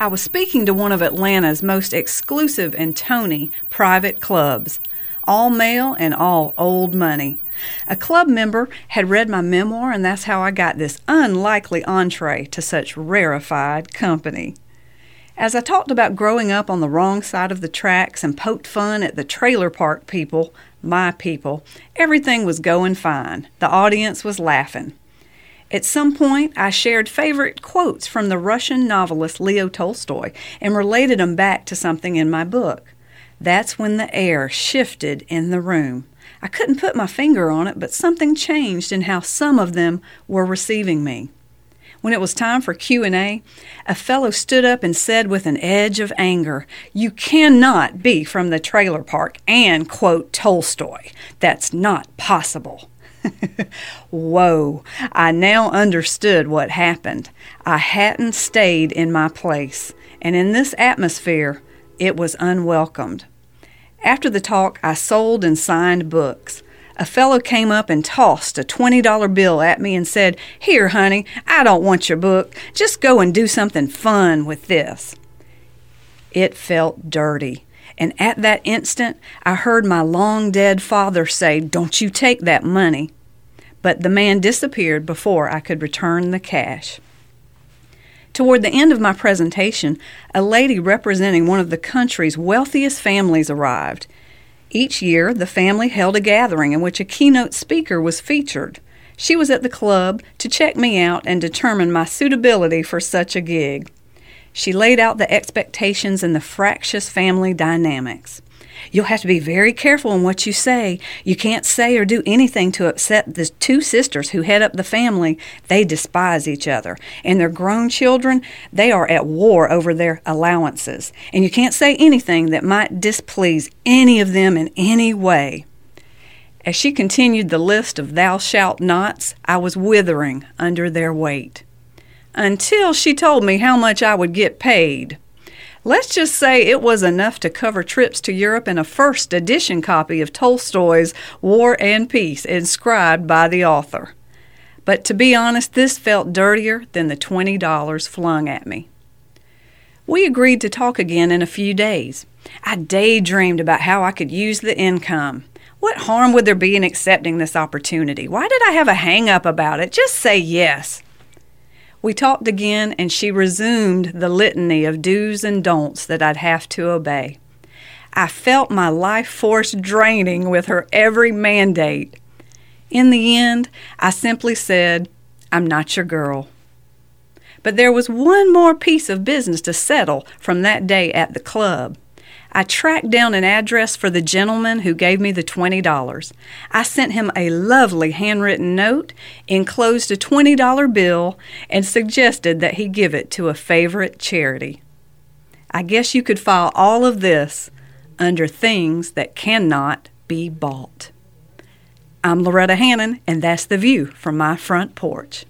I was speaking to one of Atlanta's most exclusive and Tony private clubs, all male and all old money. A club member had read my memoir, and that's how I got this unlikely entree to such rarefied company. As I talked about growing up on the wrong side of the tracks and poked fun at the trailer park people, my people, everything was going fine. The audience was laughing. At some point, I shared favorite quotes from the Russian novelist Leo Tolstoy and related them back to something in my book. That's when the air shifted in the room. I couldn't put my finger on it, but something changed in how some of them were receiving me. When it was time for Q&A, a fellow stood up and said with an edge of anger, "You cannot be from the trailer park and quote Tolstoy. That's not possible." Whoa, I now understood what happened. I hadn't stayed in my place, and in this atmosphere, it was unwelcomed. After the talk, I sold and signed books. A fellow came up and tossed a $20 bill at me and said, Here, honey, I don't want your book. Just go and do something fun with this. It felt dirty. And at that instant, I heard my long dead father say, Don't you take that money. But the man disappeared before I could return the cash. Toward the end of my presentation, a lady representing one of the country's wealthiest families arrived. Each year, the family held a gathering in which a keynote speaker was featured. She was at the club to check me out and determine my suitability for such a gig. She laid out the expectations and the fractious family dynamics. You'll have to be very careful in what you say. You can't say or do anything to upset the two sisters who head up the family. They despise each other. And their grown children, they are at war over their allowances. And you can't say anything that might displease any of them in any way. As she continued the list of thou shalt nots, I was withering under their weight. Until she told me how much I would get paid. Let's just say it was enough to cover trips to Europe and a first edition copy of Tolstoy's War and Peace, inscribed by the author. But to be honest, this felt dirtier than the $20 flung at me. We agreed to talk again in a few days. I daydreamed about how I could use the income. What harm would there be in accepting this opportunity? Why did I have a hang up about it? Just say yes. We talked again, and she resumed the litany of do's and don'ts that I'd have to obey. I felt my life force draining with her every mandate. In the end, I simply said, I'm not your girl. But there was one more piece of business to settle from that day at the club. I tracked down an address for the gentleman who gave me the $20. I sent him a lovely handwritten note, enclosed a $20 bill, and suggested that he give it to a favorite charity. I guess you could file all of this under things that cannot be bought. I'm Lauretta Hannon, and that's the view from my front porch.